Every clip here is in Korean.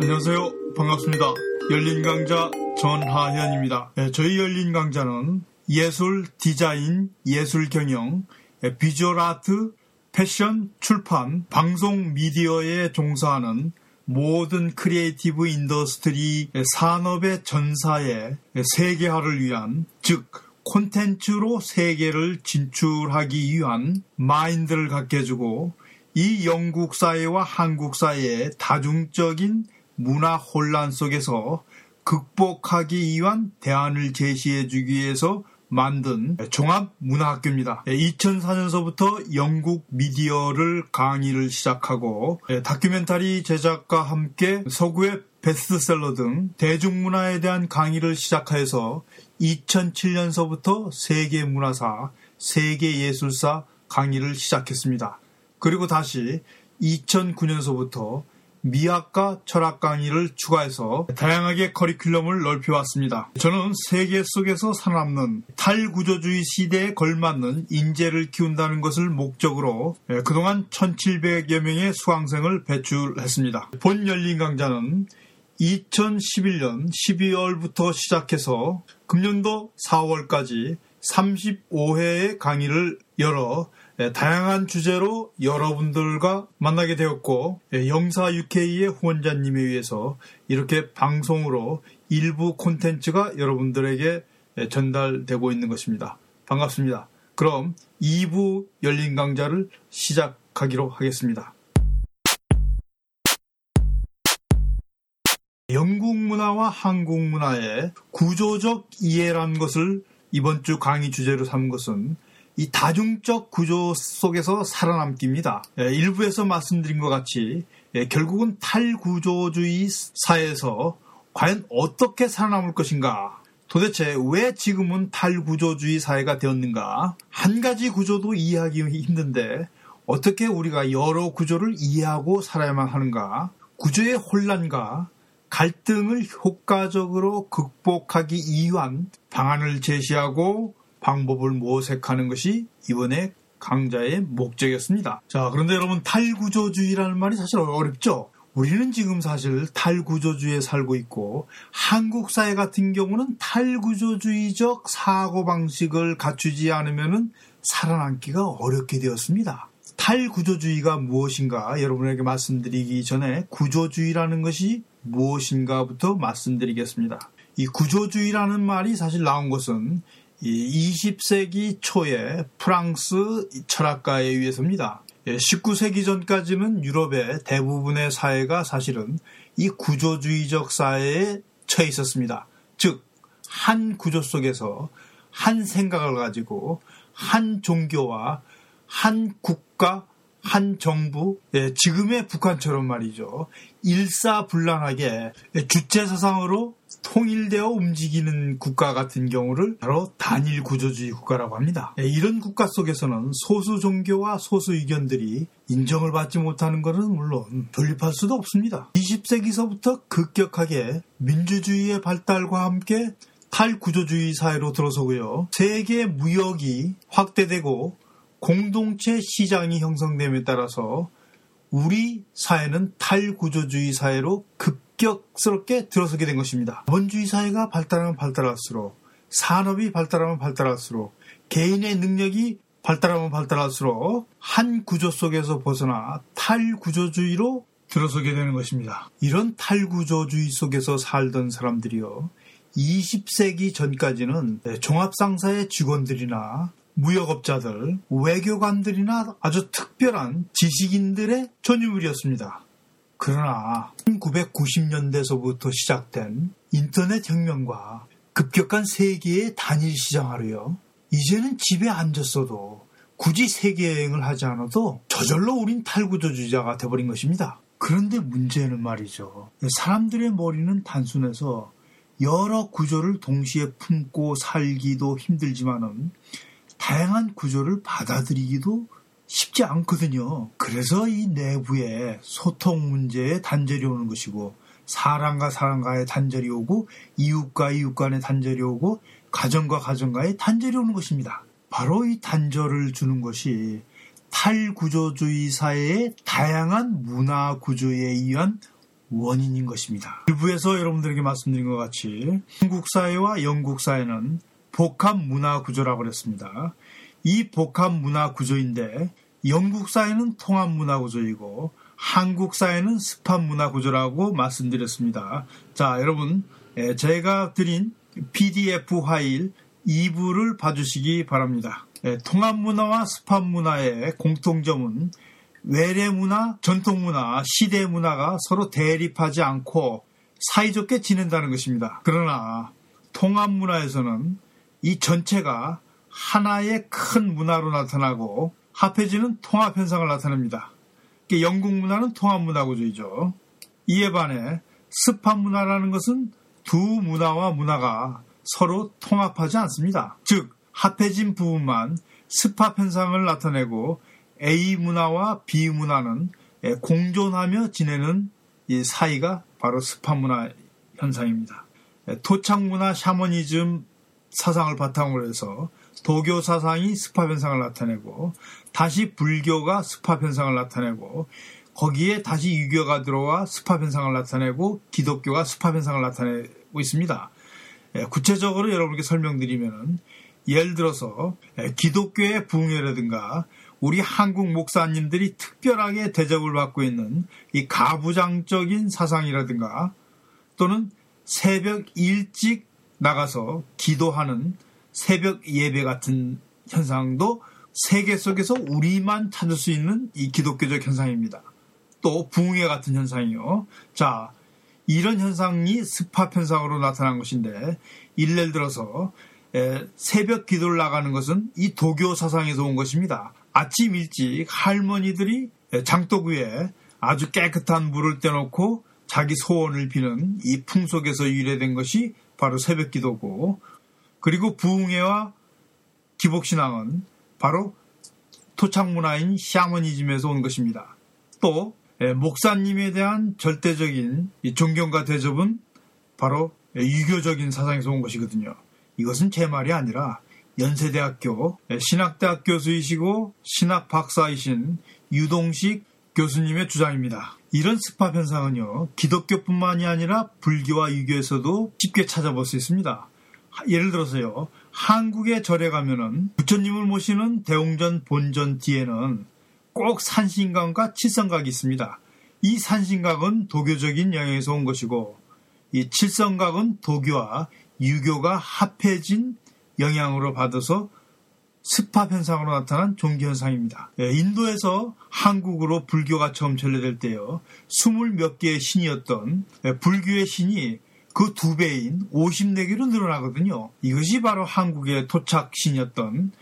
안녕하세요. 반갑습니다. 열린 강좌 전하현입니다. 네, 저희 열린 강좌는 예술, 디자인, 예술 경영, 네, visual art, 패션, 출판, 방송 미디어에 종사하는 모든 creative industry 산업의 전사의 세계화를 위한 즉 콘텐츠로 세계를 진출하기 위한 마인드를 갖게 해주고 이 영국 사회와 한국 사회의 다중적인 문화 혼란 속에서 극복하기 위한 대안을 제시해 주기 위해서 만든 종합문화학교입니다. 2004년서부터 영국 미디어를 강의를 시작하고 다큐멘터리 제작과 함께 서구의 베스트셀러 등 대중문화에 대한 강의를 시작해서 2007년서부터 세계문화사, 세계예술사 강의를 시작했습니다. 그리고 다시 2009년서부터 미학과 철학 강의를 추가해서 다양하게 커리큘럼을 넓혀왔습니다. 저는 세계 속에서 살아남는 탈구조주의 시대에 걸맞는 인재를 키운다는 것을 목적으로 그동안 1700여 명의 수강생을 배출했습니다. 본 열린 강좌는 2011년 12월부터 시작해서 금년도 4월까지 35회의 강의를 열어 예, 다양한 주제로 여러분들과 만나게 되었고 예, 영사 UK의 후원자님에 의해서 이렇게 방송으로 일부 콘텐츠가 여러분들에게 예, 전달되고 있는 것입니다. 반갑습니다. 그럼 2부 열린 강좌를 시작하기로 하겠습니다. 영국 문화와 한국 문화의 구조적 이해란 것을 이번 주 강의 주제로 삼은 것은 이 다중적 구조 속에서 살아남기입니다. 예, 일부에서 말씀드린 것 같이 예, 결국은 탈구조주의 사회에서 과연 어떻게 살아남을 것인가? 도대체 왜 지금은 탈구조주의 사회가 되었는가? 한 가지 구조도 이해하기 힘든데 어떻게 우리가 여러 구조를 이해하고 살아야만 하는가? 구조의 혼란과 갈등을 효과적으로 극복하기 위한 방안을 제시하고 방법을 모색하는 것이 이번에 강좌의 목적이었습니다. 자, 그런데 여러분 탈구조주의라는 말이 사실 어렵죠? 우리는 지금 사실 탈구조주의에 살고 있고 한국 사회 같은 경우는 탈구조주의적 사고방식을 갖추지 않으면 살아남기가 어렵게 되었습니다. 탈구조주의가 무엇인가 여러분에게 말씀드리기 전에 구조주의라는 것이 무엇인가부터 말씀드리겠습니다. 이 구조주의라는 말이 사실 나온 것은 20세기 초에 프랑스 철학가에 의해서입니다. 19세기 예, 전까지는 유럽의 대부분의 사회가 사실은 이 구조주의적 사회에 처해 있었습니다. 즉, 한 구조 속에서 한 생각을 가지고 한 종교와 한 국가, 한 정부, 예, 지금의 북한처럼 말이죠. 일사불란하게 주체 사상으로 통일되어 움직이는 국가 같은 경우를 바로 단일 구조주의 국가라고 합니다. 예, 이런 국가 속에서는 소수 종교와 소수 의견들이 인정을 받지 못하는 것은 물론 돌립할 수도 없습니다. 20세기서부터 급격하게 민주주의의 발달과 함께 탈구조주의 사회로 들어서고요. 세계 무역이 확대되고 공동체 시장이 형성됨에 따라서 우리 사회는 탈구조주의 사회로 급격스럽게 들어서게 된 것입니다. 자본주의 사회가 발달하면 발달할수록 산업이 발달하면 발달할수록 개인의 능력이 발달하면 발달할수록 한 구조 속에서 벗어나 탈구조주의로 들어서게 되는 것입니다. 이런 탈구조주의 속에서 살던 사람들이요. 20세기 전까지는 종합상사의 직원들이나 무역업자들, 외교관들이나 아주 특별한 지식인들의 전유물이었습니다. 그러나 1990년대서부터 시작된 인터넷 혁명과 급격한 세계의 단일 시장하로요. 이제는 집에 앉았어도 굳이 세계 여행을 하지 않아도 저절로 우린 탈구조주의자가 돼버린 것입니다. 그런데 문제는 말이죠. 사람들의 머리는 단순해서 여러 구조를 동시에 품고 살기도 힘들지만은 다양한 구조를 받아들이기도 쉽지 않거든요. 그래서 이 내부에 소통 문제에 단절이 오는 것이고 사람과 사람과의 단절이 오고 이웃과 이웃 간의 단절이 오고 가정과 가정과의 단절이 오는 것입니다. 바로 이 단절을 주는 것이 탈구조주의 사회의 다양한 문화 구조에 의한 원인인 것입니다. 일부에서 여러분들에게 말씀드린 것 같이 한국 사회와 영국 사회는 복합 문화 구조라고 그랬습니다. 이 복합 문화 구조인데 영국 사회는 통합 문화 구조이고 한국 사회는 습합 문화 구조라고 말씀드렸습니다. 자, 여러분, 제가 드린 PDF 파일 2부를 봐주시기 바랍니다. 통합 문화와 습합 문화의 공통점은 외래 문화, 전통 문화, 시대 문화가 서로 대립하지 않고 사이좋게 지낸다는 것입니다. 그러나 통합 문화에서는 이 전체가 하나의 큰 문화로 나타나고 합해지는 통합 현상을 나타냅니다. 영국 문화는 통합 문화 구조이죠. 이에 반해 습합 문화라는 것은 두 문화와 문화가 서로 통합하지 않습니다. 즉 합해진 부분만 습합 현상을 나타내고 A 문화와 B 문화는 공존하며 지내는 이 사이가 바로 습합 문화 현상입니다. 토착 문화 샤머니즘 사상을 바탕으로 해서 도교 사상이 습합 현상을 나타내고 다시 불교가 습합 현상을 나타내고 거기에 다시 유교가 들어와 습합 현상을 나타내고 기독교가 습합 현상을 나타내고 있습니다. 구체적으로 여러분께 설명드리면 예를 들어서 기독교의 부흥회라든가 우리 한국 목사님들이 특별하게 대접을 받고 있는 이 가부장적인 사상이라든가 또는 새벽 일찍 나가서 기도하는 새벽 예배 같은 현상도 세계 속에서 우리만 찾을 수 있는 이 기독교적 현상입니다. 또 부흥회 같은 현상이요. 자, 이런 현상이 습합 현상으로 나타난 것인데 일례를 들어서 새벽 기도를 나가는 것은 이 도교 사상에서 온 것입니다. 아침 일찍 할머니들이 장독 위에 아주 깨끗한 물을 떼놓고 자기 소원을 비는 이 풍속에서 유래된 것이 바로 새벽 기도고 그리고 부흥회와 기복신앙은 바로 토착 문화인 샤머니즘에서 온 것입니다. 또 목사님에 대한 절대적인 존경과 대접은 바로 유교적인 사상에서 온 것이거든요. 이것은 제 말이 아니라 연세대학교 신학대학 교수이시고 신학 박사이신 유동식 교수님의 주장입니다. 이런 습합 현상은요, 기독교뿐만이 아니라 불교와 유교에서도 쉽게 찾아볼 수 있습니다. 예를 들어서요, 한국의 절에 가면은 부처님을 모시는 대웅전 본전 뒤에는 꼭 산신각과 칠성각이 있습니다. 이 산신각은 도교적인 영향에서 온 것이고, 이 칠성각은 도교와 유교가 합해진 영향으로 받아서 습합 현상으로 나타난 종교 현상입니다. 예, 인도에서 한국으로 불교가 처음 전래될 때요. 스물 몇 개의 신이었던 예, 불교의 신이 그 두 배인 54개로 늘어나거든요. 이것이 바로 한국의 토착 신이었던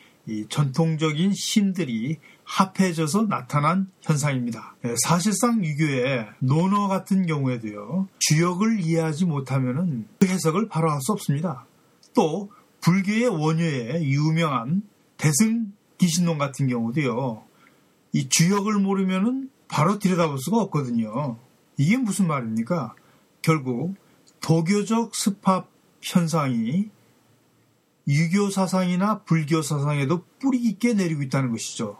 전통적인 신들이 합해져서 나타난 현상입니다. 예, 사실상 유교의 논어 같은 경우에도요. 주역을 이해하지 못하면 그 해석을 바로 할 수 없습니다. 또 불교의 원효에 유명한 대승 기신론 같은 경우도요. 이 주역을 모르면은 바로 들여다볼 수가 없거든요. 이게 무슨 말입니까? 결국 도교적 습합 현상이 유교 사상이나 불교 사상에도 뿌리 깊게 내리고 있다는 것이죠.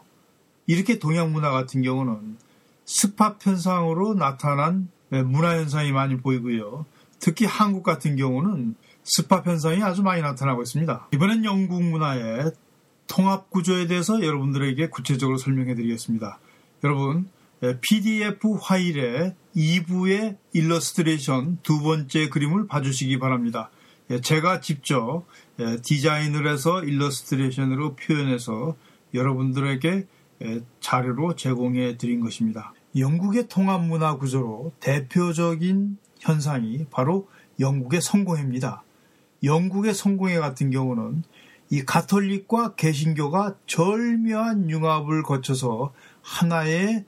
이렇게 동양 문화 같은 경우는 습합 현상으로 나타난 문화 현상이 많이 보이고요. 특히 한국 같은 경우는 습합 현상이 아주 많이 나타나고 있습니다. 이번엔 영국 문화의 통합 구조에 대해서 여러분들에게 구체적으로 설명해 드리겠습니다. 여러분, PDF 파일의 2부의 일러스트레이션 두 번째 그림을 봐주시기 바랍니다. 예, 제가 직접 예, 디자인을 해서 일러스트레이션으로 표현해서 여러분들에게 예, 자료로 제공해 드린 것입니다. 영국의 통합 문화 구조로 대표적인 현상이 바로 영국의 성공회입니다. 영국의 성공회 같은 경우는 이 가톨릭과 개신교가 절묘한 융합을 거쳐서 하나의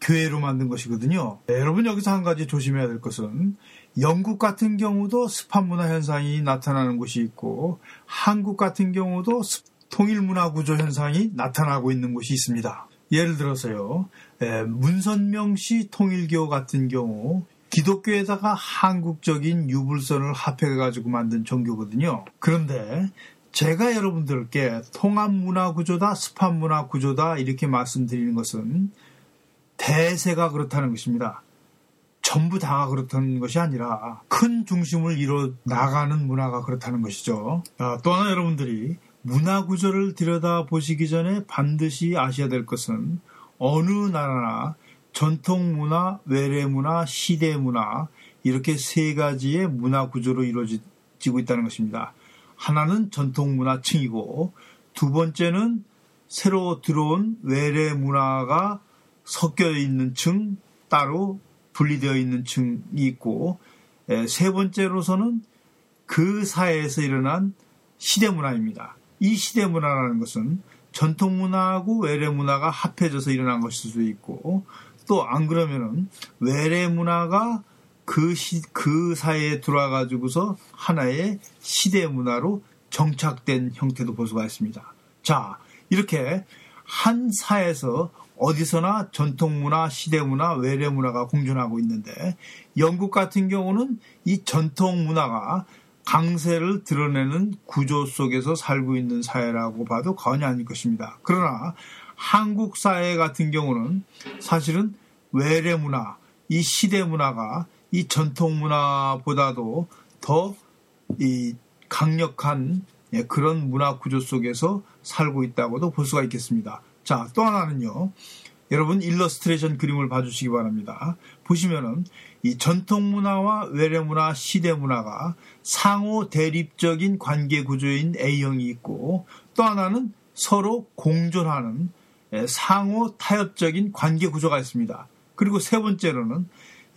교회로 만든 것이거든요. 네, 여러분 여기서 한 가지 조심해야 될 것은 영국 같은 경우도 습합 문화 현상이 나타나는 곳이 있고 한국 같은 경우도 통일 문화 구조 현상이 나타나고 있는 곳이 있습니다. 예를 들어서요. 네, 문선명시 통일교 같은 경우 기독교에다가 한국적인 유불선을 합해가지고 만든 종교거든요. 그런데 제가 여러분들께 통합 문화 구조다, 습합 문화 구조다 이렇게 말씀드리는 것은 대세가 그렇다는 것입니다. 전부 다가 그렇다는 것이 아니라 큰 중심을 이뤄 나가는 문화가 그렇다는 것이죠. 아, 또 하나 여러분들이 문화 구조를 들여다 보시기 전에 반드시 아셔야 될 것은 어느 나라나 전통 문화, 외래 문화, 시대 문화 이렇게 세 가지의 문화 구조로 이루어지고 있다는 것입니다. 하나는 전통 문화층이고 두 번째는 새로 들어온 외래 문화가 섞여 있는 층 따로 분리되어 있는 층이 있고 세 번째로서는 그 사회에서 일어난 시대 문화입니다. 이 시대 문화라는 것은 전통 문화하고 외래 문화가 합해져서 일어난 것일 수도 있고 또 안 그러면은 외래 문화가 그, 시, 그 사회에 들어와가지고서 하나의 시대 문화로 정착된 형태도 볼 수가 있습니다. 자, 이렇게 한 사회에서 어디서나 전통 문화, 시대 문화, 외래 문화가 공존하고 있는데 영국 같은 경우는 이 전통 문화가 강세를 드러내는 구조 속에서 살고 있는 사회라고 봐도 과언이 아닐 것입니다. 그러나 한국 사회 같은 경우는 사실은 외래 문화, 이 시대 문화가 이 전통 문화보다도 더 이 강력한 예, 그런 문화 구조 속에서 살고 있다고도 볼 수가 있겠습니다. 자, 또 하나는요. 여러분 일러스트레이션 그림을 봐주시기 바랍니다. 보시면은 이 전통 문화와 외래 문화, 시대 문화가 상호 대립적인 관계 구조인 A형이 있고 또 하나는 서로 공존하는 예, 상호 타협적인 관계 구조가 있습니다. 그리고 세 번째로는 예,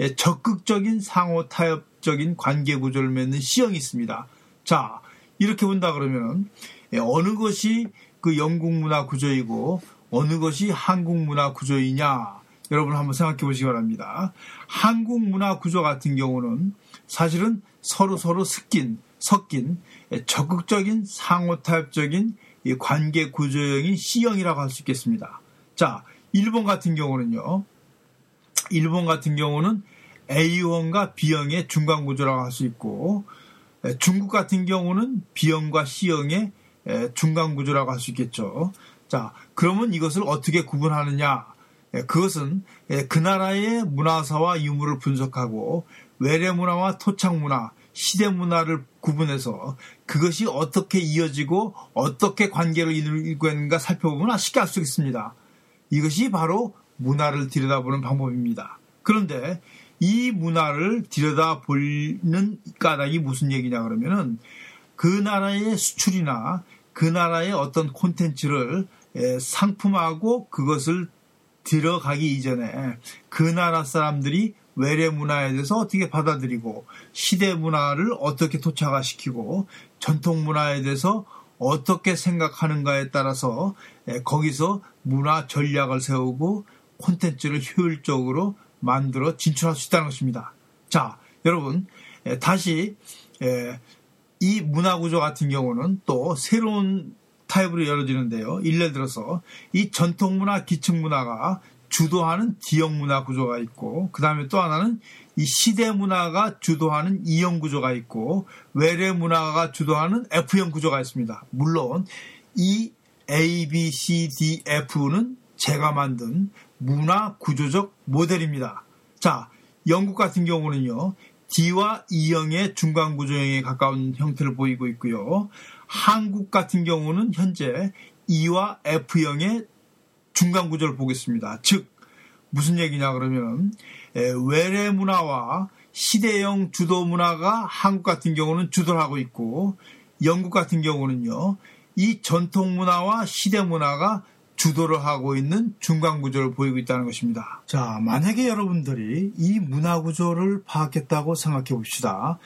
적극적인 상호 타협적인 관계 구조를 맺는 C형이 있습니다. 자, 이렇게 본다 그러면 예, 어느 것이 그 영국 문화 구조이고 어느 것이 한국 문화 구조이냐 여러분 한번 생각해 보시기 바랍니다. 한국 문화 구조 같은 경우는 사실은 서로 서로 섞인 섞인 적극적인 상호 타협적인 관계 구조형인 C형이라고 할 수 있겠습니다. 자, 일본 같은 경우는요. 일본 같은 경우는 A형과 B형의 중간 구조라고 할 수 있고 중국 같은 경우는 B형과 C형의 중간 구조라고 할 수 있겠죠. 자, 그러면 이것을 어떻게 구분하느냐? 예, 그것은 예, 그 나라의 문화사와 유물을 분석하고 외래 문화와 토착 문화, 시대 문화를 구분해서 그것이 어떻게 이어지고 어떻게 관계를 이루고 있는가 살펴보면 쉽게 알 수 있습니다. 이것이 바로 문화를 들여다보는 방법입니다. 그런데 이 문화를 들여다보는 까닭이 무슨 얘기냐 그러면은 그 나라의 수출이나 그 나라의 어떤 콘텐츠를 예, 상품하고 그것을 들어가기 이전에 그 나라 사람들이 외래 문화에 대해서 어떻게 받아들이고 시대 문화를 어떻게 토착화시키고 전통 문화에 대해서 어떻게 생각하는가에 따라서 예, 거기서 문화 전략을 세우고 콘텐츠를 효율적으로 만들어 진출할 수 있다는 것입니다. 자, 여러분 예, 다시 이 문화 구조 같은 경우는 또 새로운 타입으로 열어지는데요. 예를 들어서 이 전통 문화, 기층 문화가 주도하는 D형 문화 구조가 있고 그 다음에 또 하나는 이 시대 문화가 주도하는 E형 구조가 있고 외래 문화가 주도하는 F형 구조가 있습니다. 물론 이 A, B, C, D, F는 제가 만든 문화 구조적 모델입니다. 자, 영국 같은 경우는요. D와 E형의 중간 구조형에 가까운 형태를 보이고 있고요. 한국 같은 경우는 현재 E와 F형의 중간 구조를 보겠습니다. 즉 무슨 얘기냐 그러면 외래 문화와 시대형 주도 문화가 한국 같은 경우는 주도를 하고 있고 영국 같은 경우는요 이 전통 문화와 시대 문화가 주도를 하고 있는 중간 구조를 보이고 있다는 것입니다. 자, 만약에 여러분들이 이 문화 구조를 파악했다고 생각해 봅시다.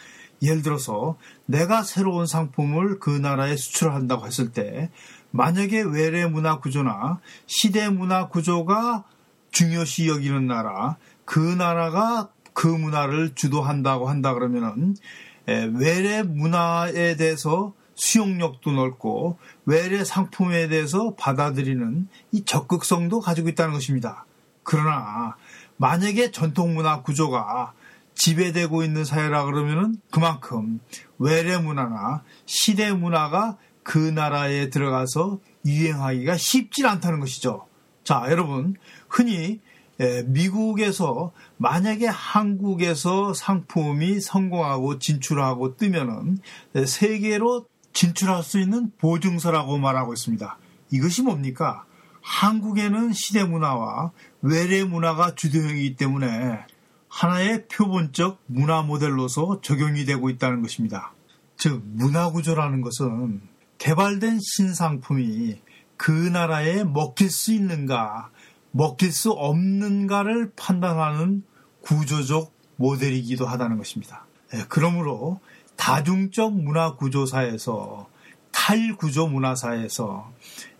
예를 들어서 내가 새로운 상품을 그 나라에 수출한다고 했을 때 만약에 외래 문화 구조나 시대 문화 구조가 중요시 여기는 나라 그 나라가 그 문화를 주도한다고 한다 그러면은 외래 문화에 대해서 수용력도 넓고 외래 상품에 대해서 받아들이는 이 적극성도 가지고 있다는 것입니다. 그러나 만약에 전통 문화 구조가 지배되고 있는 사회라 그러면은 그만큼 외래 문화나 시대 문화가 그 나라에 들어가서 유행하기가 쉽지 않다는 것이죠. 자, 여러분, 흔히 미국에서 만약에 한국에서 상품이 성공하고 진출하고 뜨면은 세계로 진출할 수 있는 보증서라고 말하고 있습니다. 이것이 뭡니까? 한국에는 시대 문화와 외래 문화가 주도형이기 때문에 하나의 표본적 문화 모델로서 적용이 되고 있다는 것입니다. 즉, 문화 구조라는 것은 개발된 신상품이 그 나라에 먹힐 수 있는가, 먹힐 수 없는가를 판단하는 구조적 모델이기도 하다는 것입니다. 예, 그러므로 다중적 문화 구조사에서 탈구조 문화사에서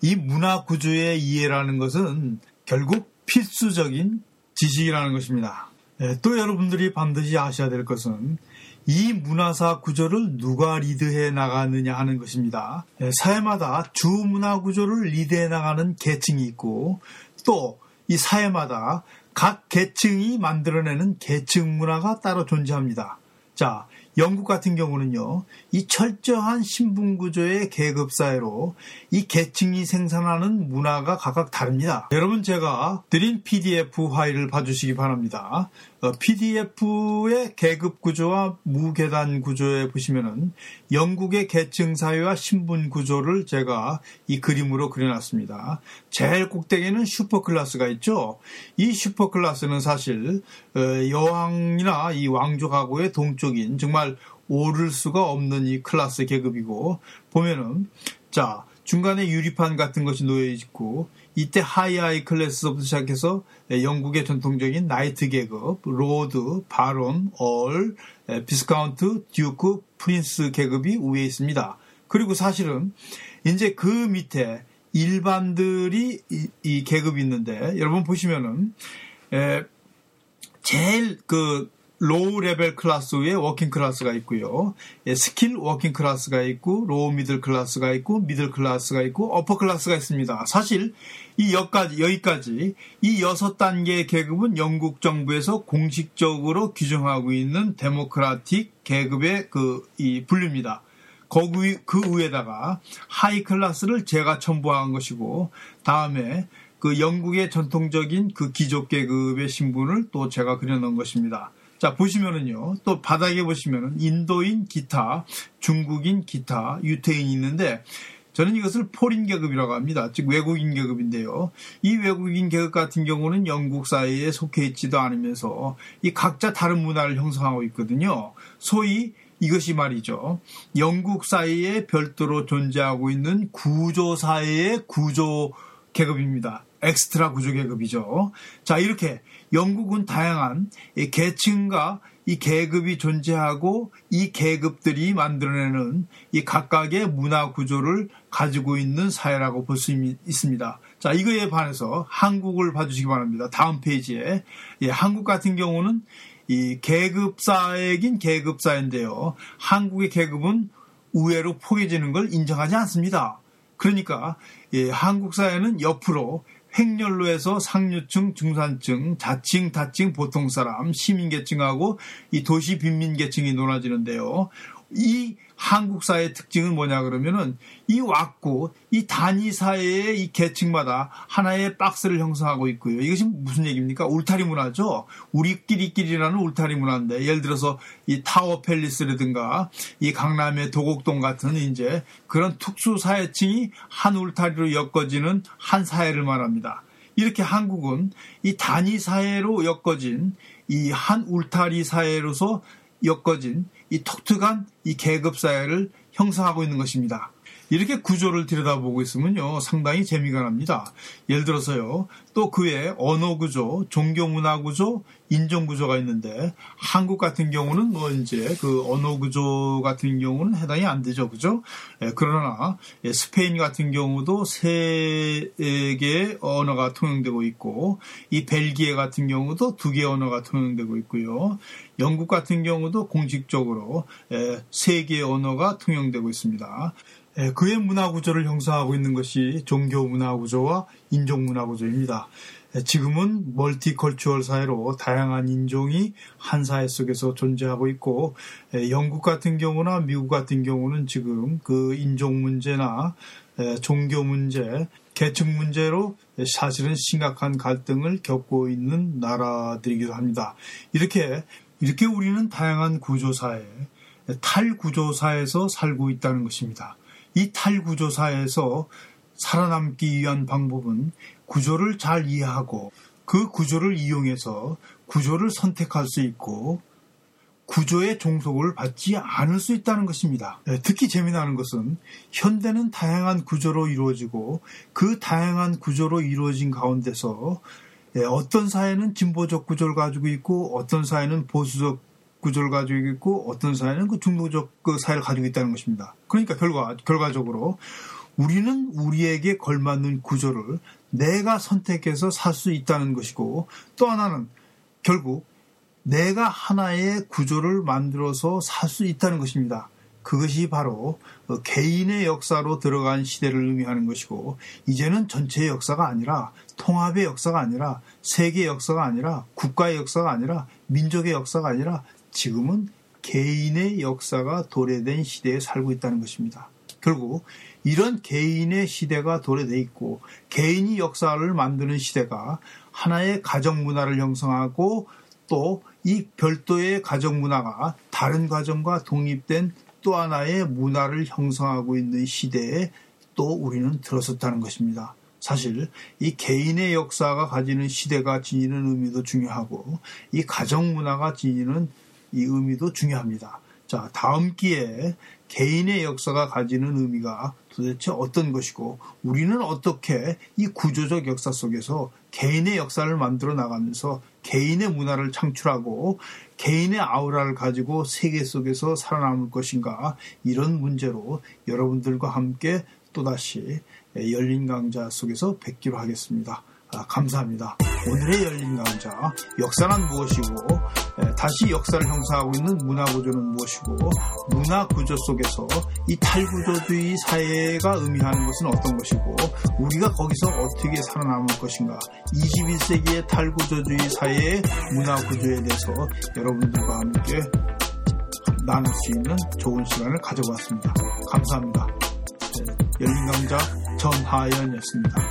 이 문화 구조의 이해라는 것은 결국 필수적인 지식이라는 것입니다. 예, 또 여러분들이 반드시 아셔야 될 것은 이 문화사 구조를 누가 리드해 나가느냐 하는 것입니다. 예, 사회마다 주 문화 구조를 리드해 나가는 계층이 있고 또 이 사회마다 각 계층이 만들어내는 계층 문화가 따로 존재합니다. 자, 영국 같은 경우는요, 이 철저한 신분 구조의 계급 사회로 이 계층이 생산하는 문화가 각각 다릅니다. 여러분 제가 드린 PDF 파일을 봐주시기 바랍니다. 어, PDF의 계급 구조와 무계단 구조에 보시면은 영국의 계층 사회와 신분 구조를 제가 이 그림으로 그려놨습니다. 제일 꼭대기에는 super class가 있죠. 이 super class는 사실 어, 여왕이나 이 가구의 동쪽인 정말 오를 수가 없는 이 클래스 계급이고 보면은 자 중간에 유리판 같은 것이 놓여 있고 이때 high high class부터 시작해서 영국의 전통적인 knight 계급, lord, baron, earl, viscount, duke, prince 계급이 위에 있습니다. 그리고 사실은 이제 그 밑에 일반들이 이, 이 계급이 있는데 여러분 보시면은 에, 제일 그 low level class 위에 working class가 있고요. 예, skilled working class가 있고 low middle class가 있고 middle class가 있고 upper class가 있습니다. 사실 이 여기까지 여기까지 이 여섯 단계의 계급은 영국 정부에서 공식적으로 규정하고 있는 demographic 계급의 그 이 분류입니다. 거기 그 위에다가 high class를 제가 첨부한 것이고 다음에 그 영국의 전통적인 그 귀족 계급의 신분을 또 제가 그려놓은 것입니다. 자, 보시면은요. 또 바닥에 보시면은 인도인 기타, 중국인 기타, 유태인이 있는데 저는 이것을 foreign 계급이라고 합니다. 즉 외국인 계급인데요. 이 외국인 계급 같은 경우는 영국 사회에 속해 있지도 않으면서 이 각자 다른 문화를 형성하고 있거든요. 소위 이것이 말이죠. 영국 사회에 별도로 존재하고 있는 구조 사회의 구조 계급입니다. 엑스트라 구조 계급이죠. 자, 이렇게 영국은 다양한 계층과 이 계급이 존재하고 이 계급들이 만들어내는 이 각각의 문화 구조를 가지고 있는 사회라고 볼 수 있습니다. 자, 이거에 반해서 한국을 봐주시기 바랍니다. 다음 페이지에. 예, 한국 같은 경우는 이 계급사회긴 계급사인데요. 한국의 계급은 우회로 포개지는 걸 인정하지 않습니다. 그러니까 예, 한국 사회는 옆으로 횡렬로 해서 상류층, 중산층, 자층, 다층, 보통 사람, 시민계층하고 이 도시 빈민계층이 놀아지는데요. 이 한국 사회의 특징은 뭐냐 그러면은 이 왁구, 이 단위 사회의 이 계층마다 하나의 박스를 형성하고 있고요. 이것이 무슨 얘기입니까? 울타리 문화죠. 우리끼리끼리라는 울타리 문화인데 예를 들어서 이 타워 팰리스라든가 이 강남의 도곡동 같은 이제 그런 특수 사회층이 한 울타리로 엮어지는 한 사회를 말합니다. 이렇게 한국은 이 단위 사회로 엮어진 이 한 울타리 사회로서 엮어진 이 독특한 이 계급 사회를 형성하고 있는 것입니다. 이렇게 구조를 들여다보고 있으면요, 상당히 재미가 납니다. 예를 들어서요, 또그 외에 언어 구조, 종교 문화 구조, 인종 구조가 있는데, 한국 같은 경우는 뭐 이제 그 언어 구조 같은 경우는 해당이 안 되죠. 그죠? 예, 그러나, 예, 스페인 같은 경우도 세 개의 언어가 통용되고 있고, 이 벨기에 같은 경우도 두 개의 언어가 통용되고 있고요. 영국 같은 경우도 공식적으로 예, 세 개의 언어가 통용되고 있습니다. 예, 그의 문화 구조를 형성하고 있는 것이 종교 문화 구조와 인종 문화 구조입니다. 예, 지금은 멀티컬처럴 사회로 다양한 인종이 한 사회 속에서 존재하고 있고 예, 영국 같은 경우나 미국 같은 경우는 지금 그 인종 문제나 종교 문제, 계층 문제로 사실은 심각한 갈등을 겪고 있는 나라들이기도 합니다. 이렇게 이렇게 우리는 다양한 구조사에 탈구조사에서 살고 있다는 것입니다. 이 탈구조사에서 살아남기 위한 방법은 구조를 잘 이해하고 그 구조를 이용해서 구조를 선택할 수 있고 구조의 종속을 받지 않을 수 있다는 것입니다. 네, 특히 재미나는 것은 현대는 다양한 구조로 이루어지고 그 다양한 구조로 이루어진 가운데서 예, 어떤 사회는 진보적 구조를 가지고 있고 어떤 사회는 보수적 구조를 가지고 있고 어떤 사회는 그 중도적 그 사회를 가지고 있다는 것입니다. 그러니까 결과 결과적으로 우리는 우리에게 걸맞는 구조를 내가 선택해서 살 수 있다는 것이고 또 하나는 결국 내가 하나의 구조를 만들어서 살 수 있다는 것입니다. 그것이 바로 어, 개인의 역사로 들어간 시대를 의미하는 것이고 이제는 전체의 역사가 아니라 통합의 역사가 아니라 세계의 역사가 아니라 국가의 역사가 아니라 민족의 역사가 아니라 지금은 개인의 역사가 도래된 시대에 살고 있다는 것입니다. 결국 이런 개인의 시대가 도래돼 있고 개인이 역사를 만드는 시대가 하나의 가정 문화를 형성하고 또 이 별도의 가정 문화가 다른 가정과 독립된 또 하나의 문화를 형성하고 있는 시대에 또 우리는 들어섰다는 것입니다. 사실 이 개인의 역사가 가지는 시대가 지니는 의미도 중요하고 이 가정 문화가 지니는 이 의미도 중요합니다. 자, 다음 기회에 개인의 역사가 가지는 의미가 도대체 어떤 것이고 우리는 어떻게 이 구조적 역사 속에서 개인의 역사를 만들어 나가면서 개인의 문화를 창출하고 개인의 아우라를 가지고 세계 속에서 살아남을 것인가 이런 문제로 여러분들과 함께 또다시 열린 강좌 속에서 뵙기로 하겠습니다. 아, 감사합니다. 오늘의 열린 강좌 역사란 무엇이고 다시 역사를 형성하고 있는 문화 구조는 무엇이고 문화 구조 속에서 이 탈구조주의 사회가 의미하는 것은 어떤 것이고 우리가 거기서 어떻게 살아남을 것인가 21세기의 탈구조주의 사회의 문화 구조에 대해서 여러분들과 함께 나눌 수 있는 좋은 시간을 가져봤습니다. 감사합니다. 열린 강좌 전하연이었습니다.